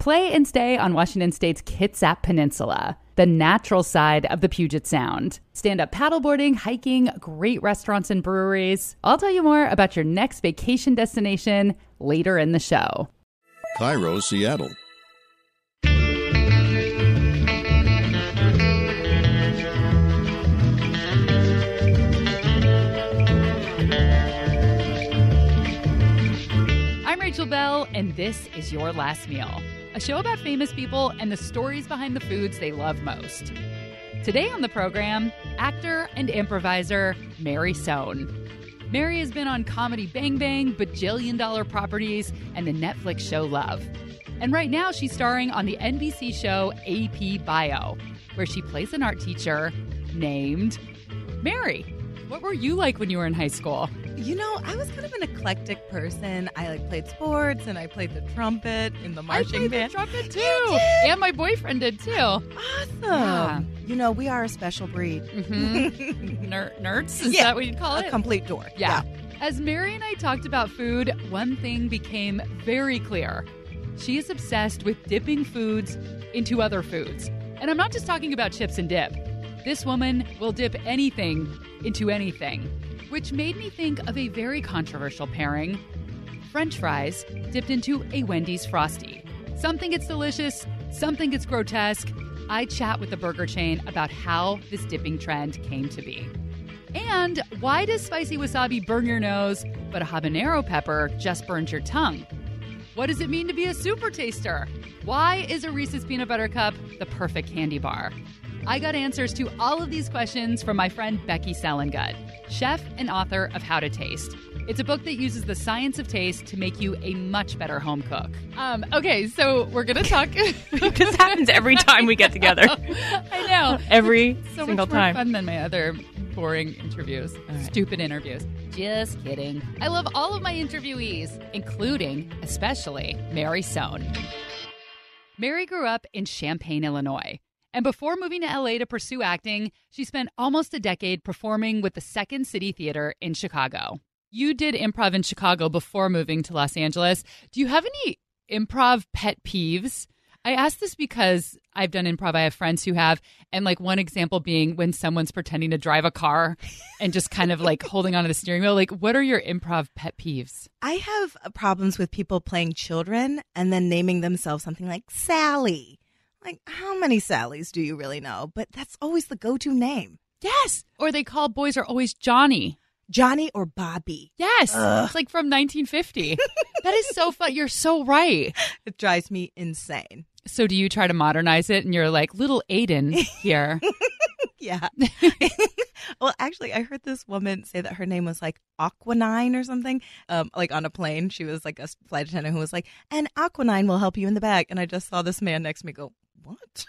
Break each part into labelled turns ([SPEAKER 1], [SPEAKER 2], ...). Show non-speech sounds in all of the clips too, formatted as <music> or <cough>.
[SPEAKER 1] Play and stay on Washington State's Kitsap Peninsula, the natural side of the Puget Sound. Stand up paddleboarding, hiking, great restaurants and breweries. I'll tell you more about your next vacation destination later in the show.
[SPEAKER 2] KIRO, Seattle.
[SPEAKER 1] Bell, and this is Your Last Meal, a show about famous people and the stories behind the foods they love most. Today on the program, actor and improviser Mary Sohn. Mary has been on Comedy Bang Bang, Bajillion Dollar Properties, and the Netflix show Love. And right now, she's starring on the NBC show AP Bio, where she plays an art teacher named Mary. What were you like when you were in high school?
[SPEAKER 3] You know, I was kind of an eclectic person. I like played sports and I played the trumpet in the marching
[SPEAKER 1] I played
[SPEAKER 3] band.
[SPEAKER 1] the trumpet too,
[SPEAKER 3] You
[SPEAKER 1] and my boyfriend did too.
[SPEAKER 3] Awesome.
[SPEAKER 1] Yeah.
[SPEAKER 3] You know, we are a special breed.
[SPEAKER 1] Mm-hmm. Ner- nerds? Is
[SPEAKER 3] Yeah.
[SPEAKER 1] that what you'd call
[SPEAKER 3] a
[SPEAKER 1] it?
[SPEAKER 3] complete dork.
[SPEAKER 1] yeah. As Mary and I talked about food, one thing became very clear. She is obsessed with dipping foods into other foods. And I'm not just talking about chips and dip. This woman will dip anything into anything, which made me think of a very controversial pairing French fries dipped into a Wendy's Frosty. Something gets delicious, something gets grotesque. I chat with the burger chain about how this dipping trend came to be. And why does spicy wasabi burn your nose, but a habanero pepper just burns your tongue? What does it mean to be a super taster? Why is a Reese's peanut butter cup the perfect candy bar? I got answers to all of these questions from my friend Becky Selengut, chef and author of How to Taste. It's a book that uses the science of taste to make you a much better home cook. Um, okay, so we're gonna talk. <laughs>
[SPEAKER 4] this happens every time we get together. <laughs>
[SPEAKER 1] I know.
[SPEAKER 4] Every
[SPEAKER 1] so
[SPEAKER 4] single
[SPEAKER 1] much more
[SPEAKER 4] time.
[SPEAKER 1] fun than my other boring interviews, stupid interviews. Just kidding. I love all of my interviewees, including, especially, Mary Sohn. Mary grew up in Champaign, Illinois. And before moving to LA to pursue acting, she spent almost a decade performing with the Second City Theater in Chicago. You did improv in Chicago before moving to Los Angeles. Do you have any improv pet peeves? I ask this because I've done improv. I have friends who have, and like one example being when someone's pretending to drive a car and just kind of like holding onto the steering wheel. Like, what are your improv pet peeves?
[SPEAKER 3] I have problems with people playing children and then naming themselves something like Sally. Like, how many Sallys do you really know? But that's always the go to name
[SPEAKER 1] Yes. Or they call boys are always Johnny.
[SPEAKER 3] Johnny or Bobby.
[SPEAKER 1] Yes.
[SPEAKER 3] Ugh.
[SPEAKER 1] It's like from 1950. <laughs> that is so fun. You're so right.
[SPEAKER 3] It drives me insane.
[SPEAKER 1] So do you try to modernize it and you're like, little Aiden here? <laughs>
[SPEAKER 3] Yeah. <laughs> well, actually, I heard this woman say that her name was like Aquanine or something. Um, like on a plane, she was like a flight attendant who was like, "And Aquanine will help you in the back." And I just saw this man next to me go, "What?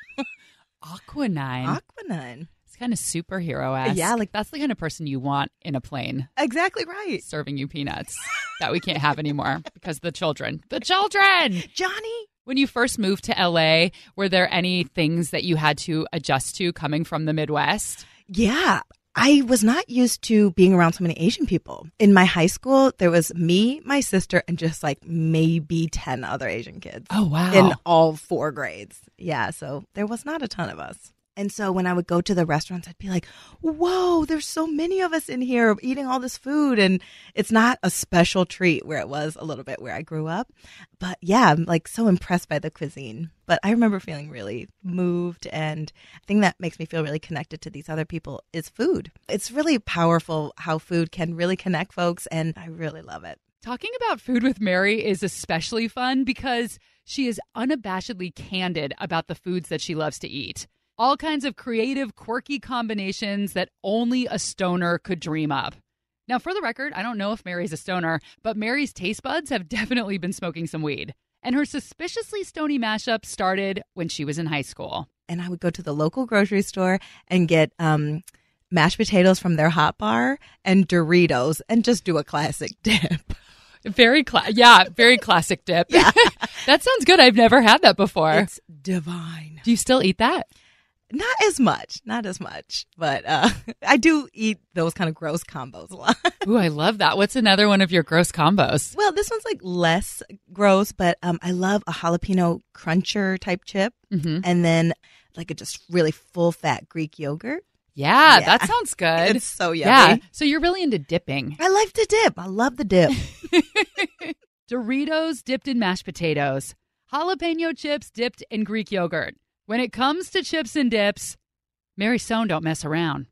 [SPEAKER 1] Aquanine.
[SPEAKER 3] Aquanine?
[SPEAKER 1] it's kind of superhero ass.
[SPEAKER 3] Yeah, like-
[SPEAKER 1] that's the kind of person you want in a plane
[SPEAKER 3] Exactly right,
[SPEAKER 1] serving you peanuts <laughs> that we can't have anymore because the children. The children.
[SPEAKER 3] Johnny."
[SPEAKER 1] When you first moved to LA, were there any things that you had to adjust to coming from the Midwest?
[SPEAKER 3] Yeah. I was not used to being around so many Asian people. In my high school, there was me, my sister, and just like maybe 10 other Asian kids.
[SPEAKER 1] Oh, wow.
[SPEAKER 3] in all four grades. Yeah, so there was not a ton of us. And so when I would go to the restaurants, I'd be like, whoa, there's so many of us in here eating all this food. And it's not a special treat where it was a little bit where I grew up. But yeah, I'm like so impressed by the cuisine. But I remember feeling really moved. And the thing that makes me feel really connected to these other people is food. It's really powerful how food can really connect folks. And I really love it.
[SPEAKER 1] Talking about food with Mary is especially fun because she is unabashedly candid about the foods that she loves to eat. All kinds of creative, quirky combinations that only a stoner could dream up. Now, for the record, I don't know if Mary's a stoner, but Mary's taste buds have <laughs> definitely been smoking some weed. And her suspiciously stony mashup started when she was in high school.
[SPEAKER 3] and I would go to the local grocery store and get um, mashed potatoes from their hot bar and Doritos and just do a classic <laughs> dip.
[SPEAKER 1] Very, cla- yeah, very classic dip. <laughs> that sounds good. I've never had that before.
[SPEAKER 3] It's divine.
[SPEAKER 1] Do you still eat that?
[SPEAKER 3] Not as much, not as much, but uh, <laughs> I do eat those kind of gross combos a lot. <laughs>
[SPEAKER 1] Ooh, I love that. What's another one of your gross combos?
[SPEAKER 3] well, this one's like less gross, but um, I love a jalapeno cruncher type chip,
[SPEAKER 1] hmm
[SPEAKER 3] and then like a just really full fat Greek yogurt.
[SPEAKER 1] Yeah,
[SPEAKER 3] Yeah.
[SPEAKER 1] that sounds good.
[SPEAKER 3] It's so yummy.
[SPEAKER 1] yeah. So you're really into dipping.
[SPEAKER 3] I like to dip. I love the dip. <laughs>
[SPEAKER 1] Doritos dipped in mashed potatoes, jalapeno chips dipped in Greek yogurt. When it comes to chips and dips, Mary Sohn don't mess around.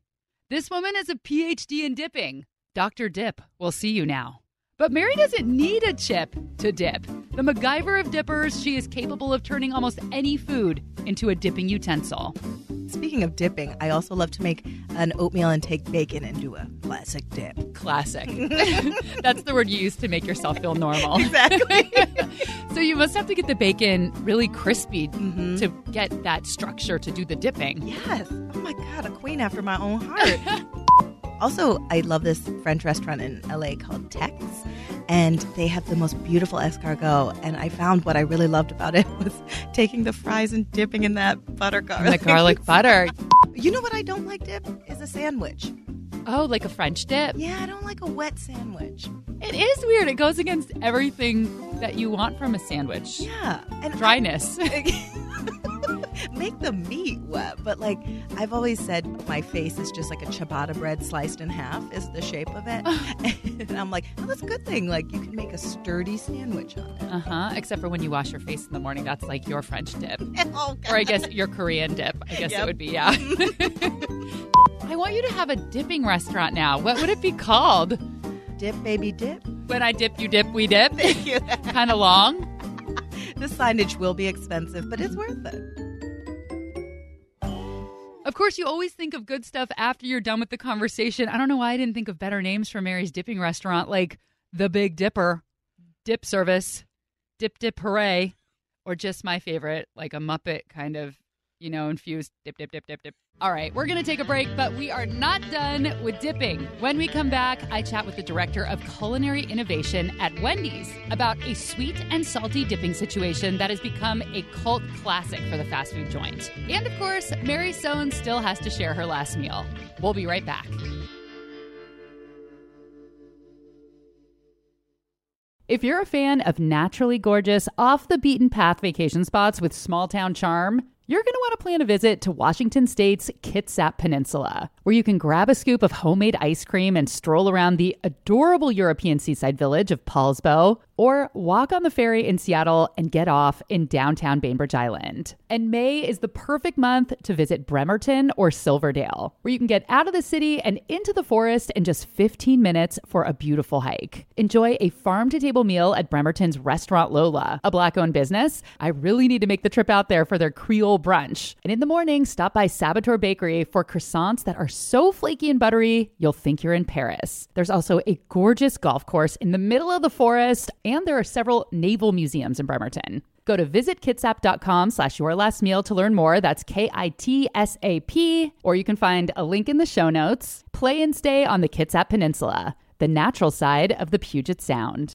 [SPEAKER 1] This woman has a PhD in dipping. Dr. Dip will see you now. But Mary doesn't need a chip to dip. The MacGyver of dippers, she is capable of turning almost any food into a dipping utensil.
[SPEAKER 3] Speaking of dipping, I also love to make an oatmeal and take bacon and do a classic dip.
[SPEAKER 1] Classic. <laughs> <laughs> That's the word you use to make yourself feel normal. <laughs>
[SPEAKER 3] Exactly.
[SPEAKER 1] so you must have to get the bacon really crispy
[SPEAKER 3] Mhm.
[SPEAKER 1] to get that structure to do the dipping.
[SPEAKER 3] Yes. Oh my God, a queen after my own heart. Also, I love this French restaurant in LA called Tex, and they have the most beautiful escargot. And I found what I really loved about it <laughs> was taking the fries and dipping in that butter garlic.
[SPEAKER 1] The garlic <laughs> butter.
[SPEAKER 3] You know what I don't like dip is a sandwich.
[SPEAKER 1] Oh, like a French dip.
[SPEAKER 3] Yeah, I don't like a wet sandwich.
[SPEAKER 1] It is weird. It goes against everything that you want from a sandwich.
[SPEAKER 3] Yeah, and I-
[SPEAKER 1] Dryness. <laughs> <laughs>
[SPEAKER 3] make the meat wet. But like I've always said, my face is just like a ciabatta bread sliced in half is the shape of it. <laughs> and I'm like, oh, that's a good thing. Like you can make a sturdy sandwich on it.
[SPEAKER 1] Uh huh. Except for when you wash your face in the morning, that's like your French dip. <laughs>
[SPEAKER 3] Oh,
[SPEAKER 1] Or I guess your Korean dip. I guess it would be, yeah. I want you to have a dipping restaurant now. What would it be called?
[SPEAKER 3] dip, baby, dip.
[SPEAKER 1] When I dip, you dip, we dip.
[SPEAKER 3] Thank you.
[SPEAKER 1] kind of long.
[SPEAKER 3] the signage will be expensive, but it's worth it.
[SPEAKER 1] Of course, you always think of good stuff after you're done with the conversation. I don't know why I didn't think of better names for Mary's dipping restaurant, like the Big Dipper, Dip Service, Dip Dip Hooray, or just my favorite, like a Muppet kind of, you know, infused dip, dip, dip, dip, dip. All right, we're going to take a break, but we are not done with dipping. When we come back, I chat with the director of culinary innovation at Wendy's about a sweet and salty dipping situation that has become a cult classic for the fast food joint. And of course, Mary Sohn still has to share her last meal. We'll be right back. If you're a fan of naturally gorgeous, off the beaten path vacation spots with small town charm, you're going to want to plan a visit to Washington State's Kitsap Peninsula, where you can grab a scoop of homemade ice cream and stroll around the adorable European seaside village of Poulsbo, or walk on the ferry in Seattle and get off in downtown Bainbridge Island. And May is the perfect month to visit Bremerton or Silverdale, where you can get out of the city and into the forest in just 15 minutes for a beautiful hike. Enjoy a farm to table meal at Bremerton's Restaurant Lola, a black owned business. I really need to make the trip out there for their Creole brunch. And in the morning, stop by Saboteur Bakery for croissants that are so flaky and buttery, you'll think you're in Paris. There's also a gorgeous golf course in the middle of the forest, and there are several naval museums in Bremerton. Go to visitkitsap.com slash your last meal to learn more. That's K-I-T-S-A-P. Or you can find a link in the show notes. Play and stay on the Kitsap Peninsula, the natural side of the Puget Sound.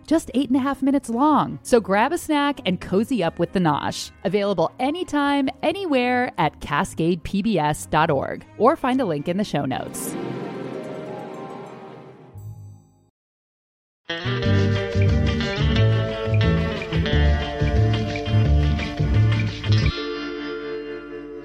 [SPEAKER 1] just eight and a half minutes long. So grab a snack and cozy up with the Nosh. Available anytime, anywhere at cascadepbs.org or find a link in the show notes.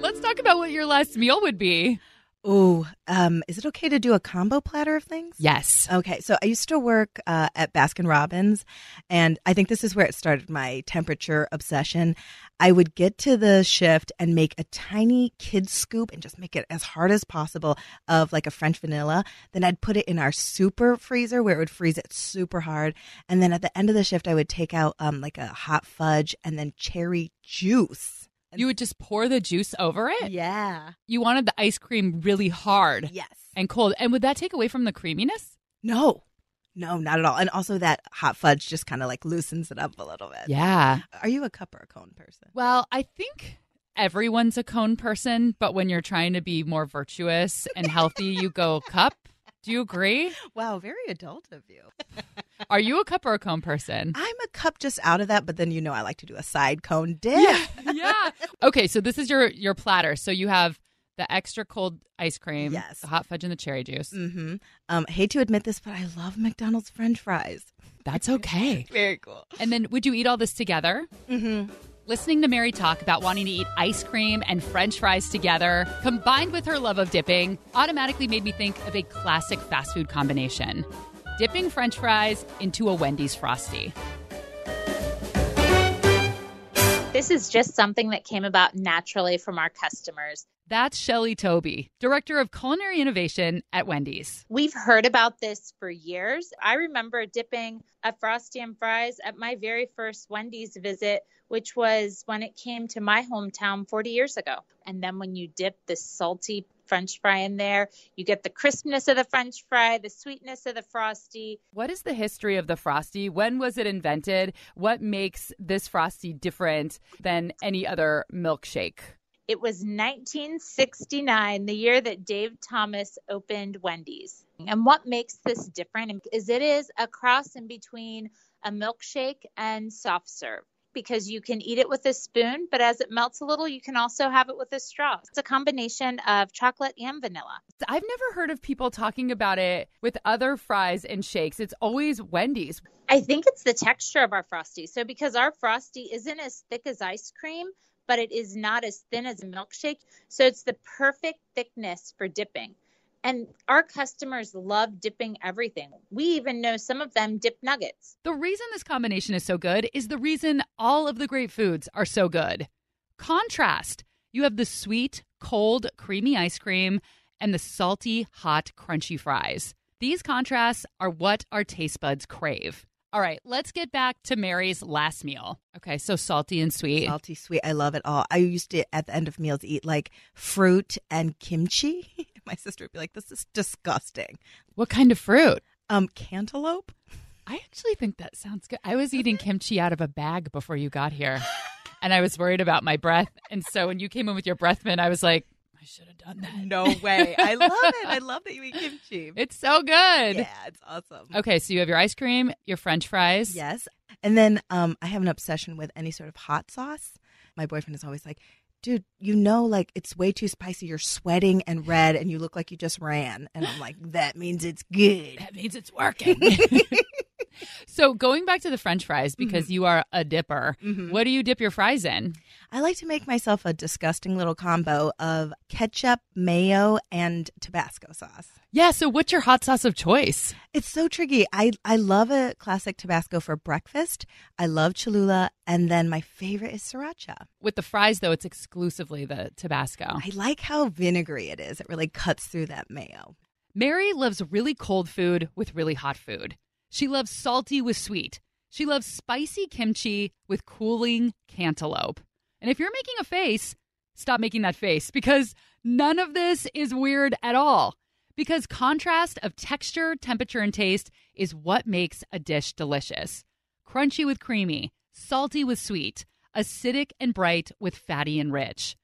[SPEAKER 1] Let's talk about what your last meal would be.
[SPEAKER 3] Ooh, um, is it okay to do a combo platter of things?
[SPEAKER 1] Yes.
[SPEAKER 3] Okay, so I used to work uh, at Baskin Robbins, and I think this is where it started my temperature obsession. I would get to the shift and make a tiny kid scoop and just make it as hard as possible of like a French vanilla. Then I'd put it in our super freezer where it would freeze it super hard. And then at the end of the shift, I would take out um, like a hot fudge and then cherry juice.
[SPEAKER 1] You would just pour the juice over it?
[SPEAKER 3] yeah.
[SPEAKER 1] You wanted the ice cream really hard
[SPEAKER 3] Yes.
[SPEAKER 1] and cold. And would that take away from the creaminess?
[SPEAKER 3] No. No, not at all. And also that hot fudge just kind of like loosens it up a little bit.
[SPEAKER 1] Yeah.
[SPEAKER 3] Are you a cup or a cone person?
[SPEAKER 1] Well, I think everyone's a cone person, but when you're trying to be more virtuous and healthy, you go cup. Do you agree? <laughs>
[SPEAKER 3] Wow, very adult of you. <laughs>
[SPEAKER 1] Are you a cup or a cone person?
[SPEAKER 3] I'm a cup just out of that, but then you know I like to do a side cone dip. <laughs>
[SPEAKER 1] yeah. Okay, so this is your your platter. So you have the extra cold ice cream,
[SPEAKER 3] Yes.
[SPEAKER 1] the hot fudge and the cherry juice.
[SPEAKER 3] Mm-hmm. Um, hate to admit this, but I love McDonald's French fries.
[SPEAKER 1] That's okay.
[SPEAKER 3] Very cool.
[SPEAKER 1] And then would you eat all this together?
[SPEAKER 3] Mm-hmm.
[SPEAKER 1] Listening to Mary talk about wanting to eat ice cream and french fries together, combined with her love of dipping, automatically made me think of a classic fast food combination dipping french fries into a Wendy's Frosty.
[SPEAKER 5] This is just something that came about naturally from our customers.
[SPEAKER 1] That's Shelly Thobae, Director of Culinary Innovation at Wendy's.
[SPEAKER 5] We've heard about this for years. I remember dipping a Frosty and fries at my very first Wendy's visit, which was when it came to my hometown 40 years ago. And then when you dip this salty French fry in there, you get the crispness of the French fry, the sweetness of the Frosty.
[SPEAKER 1] What is the history of the Frosty? When was it invented? What makes this Frosty different than any other milkshake?
[SPEAKER 5] It was 1969, the year that Dave Thomas opened Wendy's. And what makes this different is it is a cross in between a milkshake and soft serve because you can eat it with a spoon, but as it melts a little, you can also have it with a straw. It's a combination of chocolate and vanilla.
[SPEAKER 1] I've never heard of people talking about it with other fries and shakes. It's always Wendy's.
[SPEAKER 5] I think it's the texture of our Frosty. So, because our Frosty isn't as thick as ice cream, but it is not as thin as a milkshake. So, it's the perfect thickness for dipping. And our customers love dipping everything. We even know some of them dip nuggets.
[SPEAKER 1] The reason this combination is so good is the reason all of the great foods are so good. Contrast. You have the sweet, cold, creamy ice cream and the salty, hot, crunchy fries. These contrasts are what our taste buds crave. All right, let's get back to Mary's last meal. Okay, so salty and sweet.
[SPEAKER 3] Salty, sweet. I love it all. I used to, at the end of meals, eat like fruit and kimchi. <laughs> My sister would be like, this is disgusting.
[SPEAKER 1] What kind of fruit?
[SPEAKER 3] Um, cantaloupe?
[SPEAKER 1] I actually think that sounds good. I was eating kimchi out of a bag before you got here, and I was worried about my breath. And so when you came in with your breath mint, I was like, I should have done that.
[SPEAKER 3] No way. I love it. I <laughs> love that you eat kimchi.
[SPEAKER 1] It's so good.
[SPEAKER 3] yeah, it's awesome.
[SPEAKER 1] Okay, so you have your ice cream, your french fries.
[SPEAKER 3] Yes. And then um, I have an obsession with any sort of hot sauce. My boyfriend is always like, dude, you know, like it's way too spicy. You're sweating and red and you look like you just ran. And I'm like, that means it's good.
[SPEAKER 1] That means it's working. <laughs> so going back to the french fries, because you are a dipper,
[SPEAKER 3] Mhm.
[SPEAKER 1] what do you dip your fries in?
[SPEAKER 3] I like to make myself a disgusting little combo of ketchup, mayo, and Tabasco sauce.
[SPEAKER 1] Yeah, so what's your hot sauce of choice?
[SPEAKER 3] It's so tricky. I, I love a classic Tabasco for breakfast. I love Cholula. And then my favorite is Sriracha.
[SPEAKER 1] With the fries, though, it's exclusively the Tabasco.
[SPEAKER 3] I like how vinegary it is. It really cuts through that mayo.
[SPEAKER 1] Mary loves really cold food with really hot food. She loves salty with sweet. She loves spicy kimchi with cooling cantaloupe. And if you're making a face, stop making that face because none of this is weird at all. Because contrast of texture, temperature, and taste is what makes a dish delicious. Crunchy with creamy, salty with sweet, acidic and bright with fatty and rich.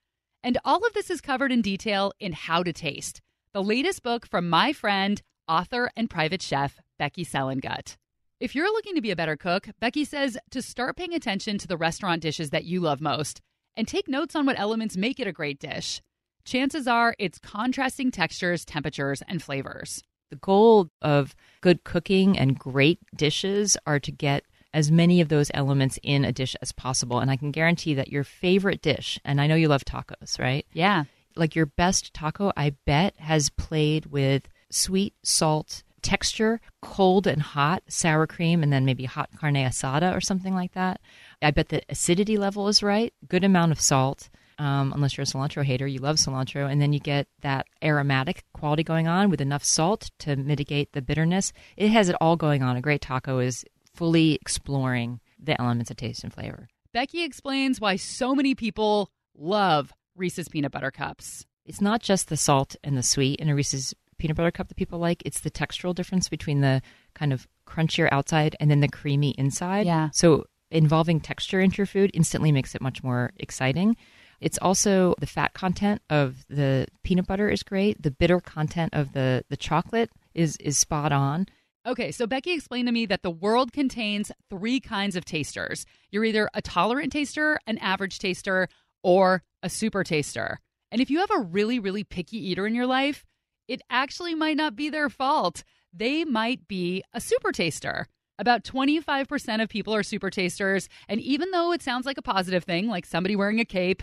[SPEAKER 1] And all of this is covered in detail in How to Taste, the latest book from my friend, author, and private chef, Becky Selengut. If you're looking to be a better cook, Becky says to start paying attention to the restaurant dishes that you love most and take notes on what elements make it a great dish. Chances are it's contrasting textures, temperatures, and flavors.
[SPEAKER 4] The goal of good cooking and great dishes are to get as many of those elements in a dish as possible. And I can guarantee that your favorite dish, and I know you love tacos, right?
[SPEAKER 1] Yeah.
[SPEAKER 4] Like your best taco, I bet, has played with sweet, salt, texture, cold and hot, sour cream, and then maybe hot carne asada or something like that. I bet the acidity level is right, good amount of salt. Um, unless you're a cilantro hater, you love cilantro, and then you get that aromatic quality going on with enough salt to mitigate the bitterness. It has it all going on. A great taco is fully exploring the elements of taste and flavor.
[SPEAKER 1] Becky explains why so many people love Reese's peanut butter cups.
[SPEAKER 4] It's not just the salt and the sweet in a Reese's peanut butter cup that people like. It's the textural difference between the kind of crunchier outside and then the creamy inside.
[SPEAKER 1] Yeah.
[SPEAKER 4] So involving texture into your food instantly makes it much more exciting. It's also the fat content of the peanut butter is great. The bitter content of the the chocolate is is spot on.
[SPEAKER 1] Okay, so Becky explained to me that the world contains three kinds of tasters. You're either a tolerant taster, an average taster, or a super taster. And if you have a really, really picky eater in your life, it actually might not be their fault. They might be a super taster. About 25% of people are super tasters. And even though it sounds like a positive thing, like somebody wearing a cape,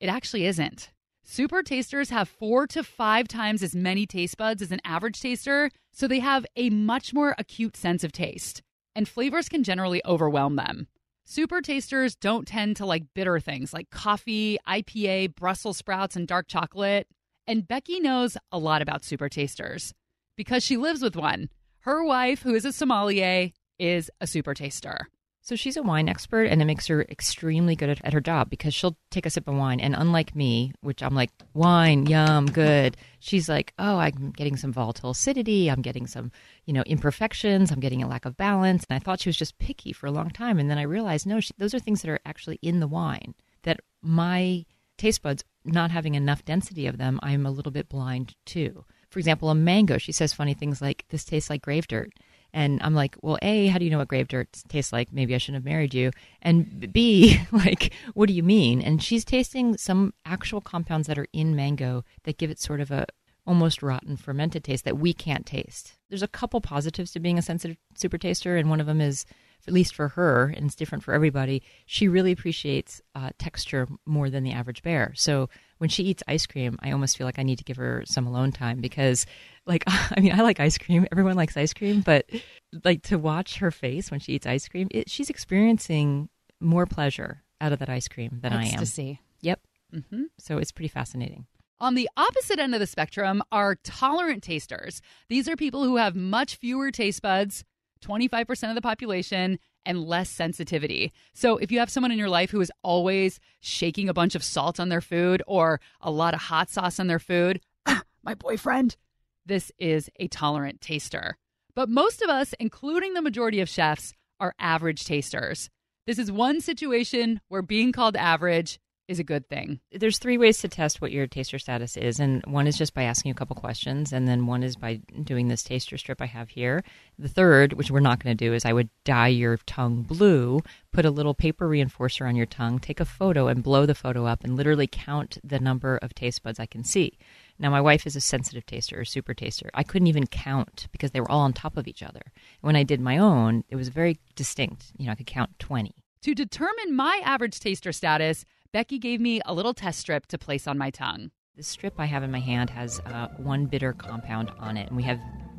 [SPEAKER 1] it actually isn't. Super tasters have four to five times as many taste buds as an average taster, so they have a much more acute sense of taste. And flavors can generally overwhelm them. Super tasters don't tend to like bitter things like coffee, IPA, Brussels sprouts, and dark chocolate. And Becky knows a lot about super tasters because she lives with one. Her wife, who is a sommelier, is a super taster.
[SPEAKER 4] So she's a wine expert, and it makes her extremely good at, at, her job because she'll take a sip of wine. And unlike me, which I'm like, wine, yum, good, she's like, oh, I'm getting some volatile acidity. I'm getting some, you know, imperfections. I'm getting a lack of balance. And I thought she was just picky for a long time. And then I realized, no, she, those are things that are actually in the wine that my taste buds, not having enough density of them, I'm a little bit blind to. For example, a mango, she says funny things like, this tastes like grave dirt. And I'm like, well, A, how do you know what grave dirt tastes like? Maybe I shouldn't have married you. And B, <laughs> like, what do you mean? And she's tasting some actual compounds that are in mango that give it sort of a almost rotten fermented taste that we can't taste. There's a couple positives to being a sensitive super taster, and one of them is, at least for her, and it's different for everybody, she really appreciates uh, texture more than the average bear. So when she eats ice cream, I almost feel like I need to give her some alone time because, like, <laughs> I mean, I like ice cream. Everyone likes ice cream, but like to watch her face when she eats ice cream, it, she's experiencing more pleasure out of that ice cream than I am.
[SPEAKER 1] Ecstasy.
[SPEAKER 4] Yep.
[SPEAKER 1] Mm-hmm.
[SPEAKER 4] So it's pretty fascinating.
[SPEAKER 1] On the opposite end of the spectrum are tolerant tasters. These are people who have much fewer taste buds, 25% of the population, and less sensitivity. So if you have someone in your life who is always shaking a bunch of salt on their food or a lot of hot sauce on their food, <clears throat> my boyfriend, this is a tolerant taster. But most of us, including the majority of chefs, are average tasters. This is one situation where being called average is a good thing.
[SPEAKER 4] There's three ways to test what your taster status is, and one is just by asking you a couple questions, and then one is by doing this taster strip I have here. The third, which we're not going to do, is I would dye your tongue blue, put a little paper reinforcer on your tongue, take a photo, and blow the photo up, and literally count the number of taste buds I can see. Now, my wife is a sensitive taster or super taster. I couldn't even count because they were all on top of each other. When I did my own, it was very distinct. You know, I could count 20.
[SPEAKER 1] To determine my average taster status, Becky gave me a little test strip to place on my tongue.
[SPEAKER 4] The strip I have in my hand has uh, one bitter compound on it, and we have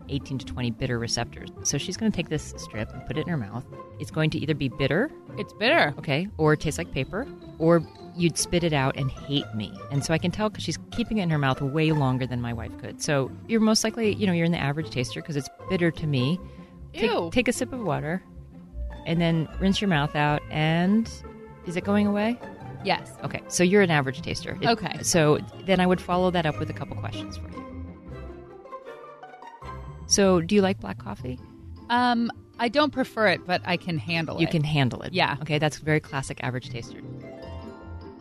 [SPEAKER 4] 18 to 20 bitter receptors. So she's going to take this strip and put it in her mouth. It's going to either be bitter,
[SPEAKER 1] It's bitter.
[SPEAKER 4] okay, or taste like paper, or you'd spit it out and hate me. And so I can tell because she's keeping it in her mouth way longer than my wife could. So you're most likely, you know, you're in the average taster because it's bitter to me. Take,
[SPEAKER 1] Ew.
[SPEAKER 4] take a sip of water, and then rinse your mouth out. And is it going away?
[SPEAKER 1] Yes.
[SPEAKER 4] Okay, so you're an average taster. It-
[SPEAKER 1] Okay.
[SPEAKER 4] So then I would follow that up with a couple questions for you. So, do you like black coffee?
[SPEAKER 1] Um, I don't prefer it, but I can handle
[SPEAKER 4] You
[SPEAKER 1] it.
[SPEAKER 4] You can handle it.
[SPEAKER 1] Yeah.
[SPEAKER 4] Okay, that's very classic average taster.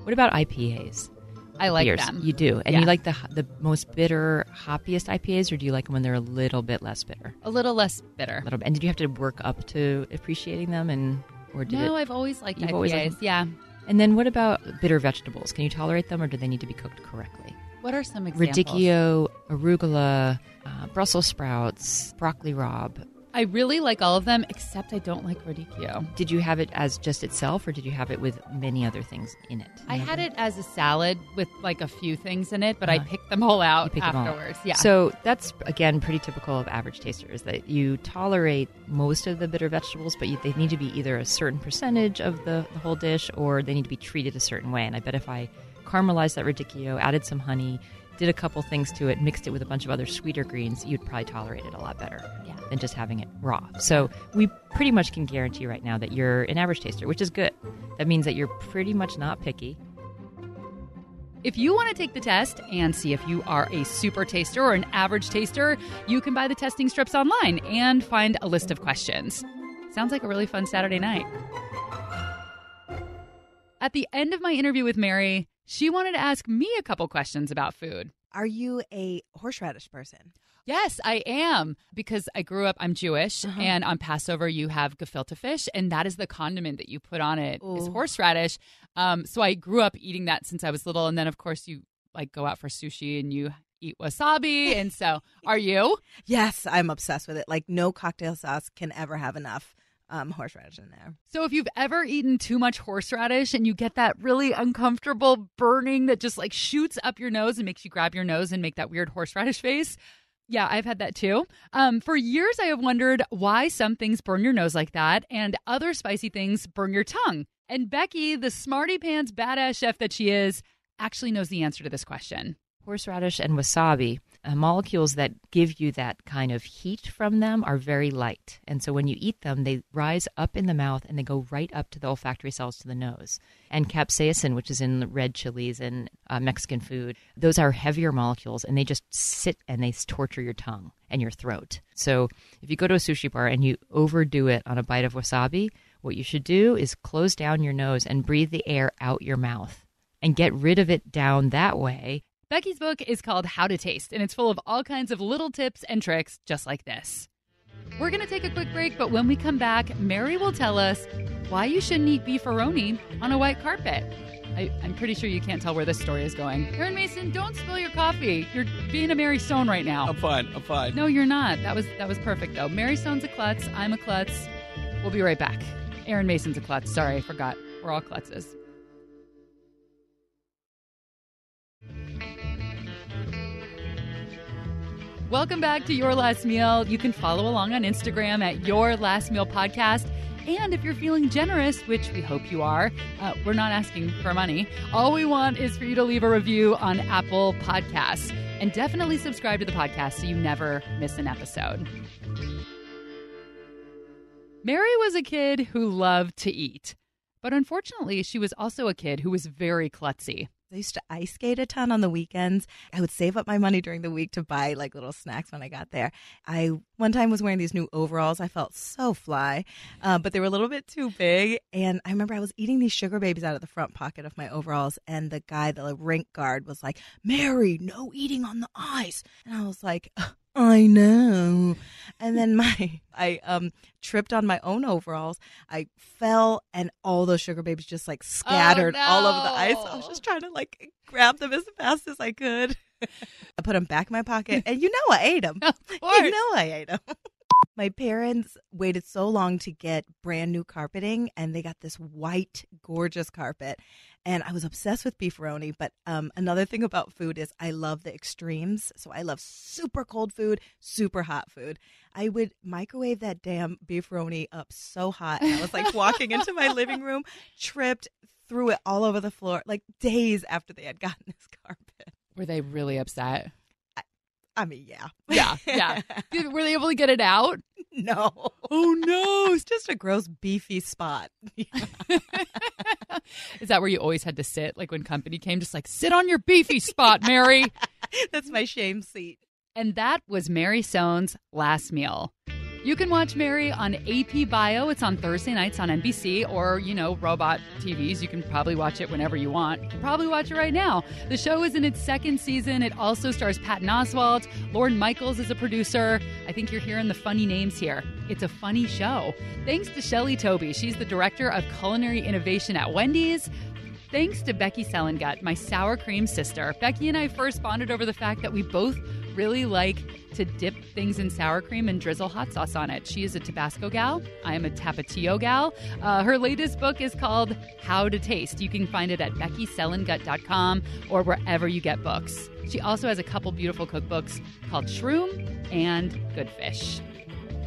[SPEAKER 4] What about IPAs?
[SPEAKER 1] I like
[SPEAKER 4] Beers?
[SPEAKER 1] them.
[SPEAKER 4] You do, and
[SPEAKER 1] Yeah.
[SPEAKER 4] you like the the most bitter, hoppiest IPAs, or do you like them when they're a little bit less bitter?
[SPEAKER 1] a little less bitter.
[SPEAKER 4] A little bit. And did you have to work up to appreciating them, and or did
[SPEAKER 1] No,
[SPEAKER 4] it?
[SPEAKER 1] I've always liked IPAs.
[SPEAKER 4] always liked
[SPEAKER 1] yeah.
[SPEAKER 4] And then what about bitter vegetables? Can you tolerate them, or do they need to be cooked correctly?
[SPEAKER 1] What are some examples?
[SPEAKER 4] Radicchio, arugula, uh, Brussels sprouts, broccoli rabe.
[SPEAKER 1] I really like all of them, except I don't like radicchio.
[SPEAKER 4] Did you have it as just itself, or did you have it with many other things in it?
[SPEAKER 1] I had it as a salad with like a few things in it, but I
[SPEAKER 4] Uh-huh.
[SPEAKER 1] picked them all out
[SPEAKER 4] them all.
[SPEAKER 1] afterwards. Yeah.
[SPEAKER 4] So that's again pretty typical of average tasters that you tolerate most of the bitter vegetables, but you, they need to be either a certain percentage of the, the whole dish, or they need to be treated a certain way. And I bet if I caramelized that radicchio, added some honey, did a couple things to it, mixed it with a bunch of other sweeter greens, you'd probably tolerate it a lot better
[SPEAKER 1] Yeah.
[SPEAKER 4] than just having it raw. So we pretty much can guarantee right now that you're an average taster, which is good. That means that you're pretty much not picky.
[SPEAKER 1] If you want to take the test and see if you are a super taster or an average taster, you can buy the testing strips online and find a list of questions. Sounds like a really fun Saturday night. At the end of my interview with Mary, she wanted to ask me a couple questions about food.
[SPEAKER 3] Are you a horseradish person?
[SPEAKER 1] Yes, I am because I grew up. I'm Jewish,
[SPEAKER 3] Uh-huh.
[SPEAKER 1] and on Passover you have gefilte fish, and that is the condiment that you put on it is
[SPEAKER 3] Ooh.
[SPEAKER 1] horseradish. Um, so I grew up eating that since I was little, and then of course you like go out for sushi and you eat wasabi, and so are you? <laughs>
[SPEAKER 3] Yes, I'm obsessed with it. Like no cocktail sauce can ever have enough um, <laughs> horseradish in there.
[SPEAKER 1] So if you've ever eaten too much horseradish and you get that really uncomfortable burning that just like shoots up your nose and makes you grab your nose and make that weird horseradish face. Yeah, I've had that too. Um, for years, I have wondered why some things burn your nose like that and other spicy things burn your tongue. And Becky, the smarty pants badass chef that she is, actually knows the answer to this question.
[SPEAKER 4] Horseradish and wasabi, uh, molecules that give you that kind of heat from them, are very light. And so when you eat them, they rise up in the mouth and they go right up to the olfactory cells to the nose. And capsaicin, which is in red chilies and uh, Mexican food, those are heavier molecules and they just sit and they torture your tongue and your throat. So if you go to a sushi bar and you overdo it on a bite of wasabi, what you should do is close down your nose and breathe the air out your mouth and get rid of it down that way
[SPEAKER 1] Becky's book is called How to Taste, and it's full of all kinds of little tips and tricks just like this. We're going to take a quick break, but when we come back, Mary will tell us why you shouldn't eat beefaroni on a white carpet. I, I'm pretty sure you can't tell where this story is going. Aaron Mason, don't spill your coffee. You're being a Mary Stone right now.
[SPEAKER 6] I'm fine. I'm fine.
[SPEAKER 1] No, you're not. That was that was perfect though. Mary Stone's a klutz. I'm a klutz. We'll be right back. Aaron Mason's a klutz. Sorry, I forgot. We're all klutzes. Welcome back to Your Last Meal. You can follow along on Instagram at Your Last Meal Podcast. And if you're feeling generous, which we hope you are, uh, we're not asking for money. All we want is for you to leave a review on Apple Podcasts. And definitely subscribe to the podcast so you never miss an episode. Mary was a kid who loved to eat. But unfortunately, she was also a kid who was very klutzy.
[SPEAKER 3] I used to ice skate a ton on the weekends. I would save up my money during the week to buy like little snacks when I got there. I one time was wearing these new overalls. I felt so fly, uh, but they were a little bit too big. And I remember I was eating these sugar babies out of the front pocket of my overalls, and the guy, the rink guard, was like, "Mary, no eating on the ice." And I was like. I know. And then my <laughs> I um tripped on my own overalls. I fell and all those sugar babies just like scattered all over the ice. I was just trying to like grab them as fast as I could. <laughs> I put them back in my pocket <laughs> and you know I ate them. You know I ate them. My parents waited so long to get brand new carpeting, and they got this white, gorgeous carpet. And I was obsessed with beefaroni. But um, another thing about food is I love the extremes. So I love super cold food, super hot food. I would microwave that damn beefaroni up so hot. And I was like walking into my living room, <laughs> tripped, threw it all over the floor, like days after they had gotten this carpet.
[SPEAKER 1] Were they really upset?
[SPEAKER 3] I mean, yeah.
[SPEAKER 1] Yeah, yeah. <laughs> Were they able to get it out?
[SPEAKER 3] no.
[SPEAKER 1] Oh no!
[SPEAKER 3] It's just a gross, beefy spot. <laughs>
[SPEAKER 1] Is that where you always had to sit? Like when company came, just like sit on your beefy spot, Mary. <laughs>
[SPEAKER 3] That's my shame seat.
[SPEAKER 1] And that was Mary Sohn's last meal. You can watch Mary on AP Bio. It's on Thursday nights on NBC or, you know, robot TVs. You can probably watch it whenever you want. You can probably watch it right now. The show is in its second season. It also stars Patton Oswalt. Lorne Michaels is a producer. I think you're hearing the funny names here. It's a funny show. Thanks to Shelly Thobae. She's the director of culinary innovation at Wendy's. Thanks to Becky Selengut, my sour cream sister. Becky and I first bonded over the fact that we both really like to dip things in sour cream and drizzle hot sauce on it. She is a Tabasco gal. I am a Tapatio gal. Uh, her latest book is called How to Taste. You can find it at beckyselengut.com or wherever you get books. She also has a couple beautiful cookbooks called Shroom and Good Fish.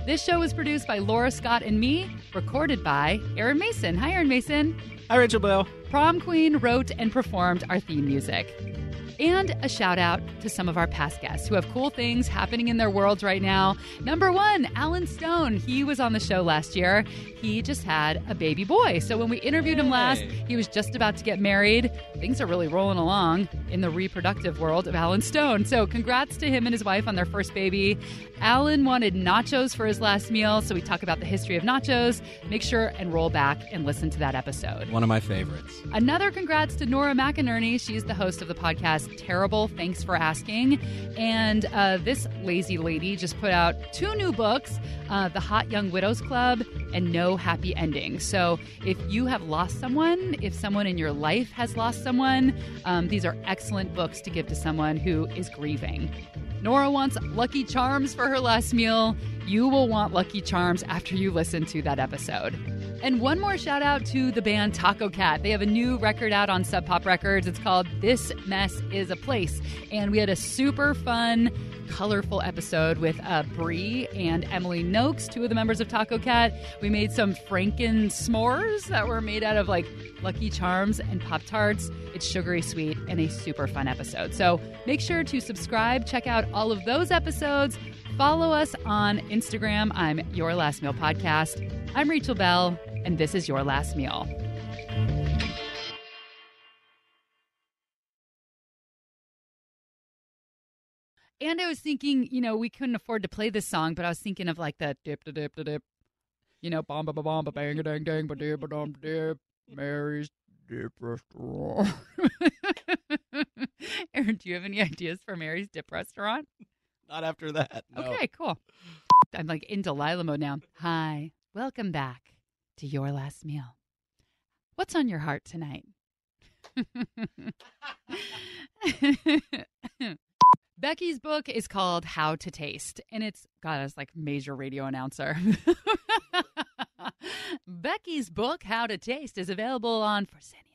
[SPEAKER 1] This show was produced by Laura Scott and me, recorded by Aaron Mason. Hi, Aaron Mason.
[SPEAKER 6] Hi, Rachel Bell.
[SPEAKER 1] Prom Queen wrote and performed our theme music. And a shout out to some of our past guests who have cool things happening in their worlds right now. Number one, Alan Stone. He was on the show last year. He just had a baby boy. So when we interviewed him last, he was just about to get married. Things are really rolling along in the reproductive world of Alan Stone. So congrats to him and his wife on their first baby. Alan wanted nachos for his last meal, so we talk about the history of nachos. Make sure and roll back and listen to that episode.
[SPEAKER 6] One of my favorites.
[SPEAKER 1] Another congrats to Nora McInerney. She's the host of the podcast Terrible. Thanks for asking. And uh, this lazy lady just put out two new books uh, The Hot Young Widows Club and No Happy Ending. So if you have lost someone, if someone in your life has lost someone, um, these are excellent books to give to someone who is grieving. Nora wants Lucky Charms for her last meal. You will want Lucky Charms after you listen to that episode. And one more shout out to the band Taco Cat. They have a new record out on Sub Pop Records. It's called This Mess is a Place. And we had a super fun, colorful episode with uh, Bree and Emily Nokes, two of the members of Taco Cat. We made some Franken s'mores that were made out of like Lucky Charms and Pop Tarts. It's sugary sweet and a super fun episode. So make sure to subscribe, check out all of those episodes. Follow us on Instagram. I'm Your Last Meal Podcast. I'm Rachel Bell, and this is Your Last Meal. And I was thinking, you know, we couldn't afford to play this song, but I was thinking of like that dip da dip da dip, you know, bomba ba bomba bang a dang dang ba dip ba dum dip, Mary's Dip Restaurant. <laughs> Aaron, do you have any ideas for Mary's Dip Restaurant?
[SPEAKER 6] Not after that. No.
[SPEAKER 1] Okay, cool. I'm like in Delilah mode now. Hi, welcome back to Your Last Meal. What's on your heart tonight? <laughs> Becky's book is called How to Taste, and it's God, it's like major radio announcer. <laughs> Becky's book, How to Taste, is available on Fresenius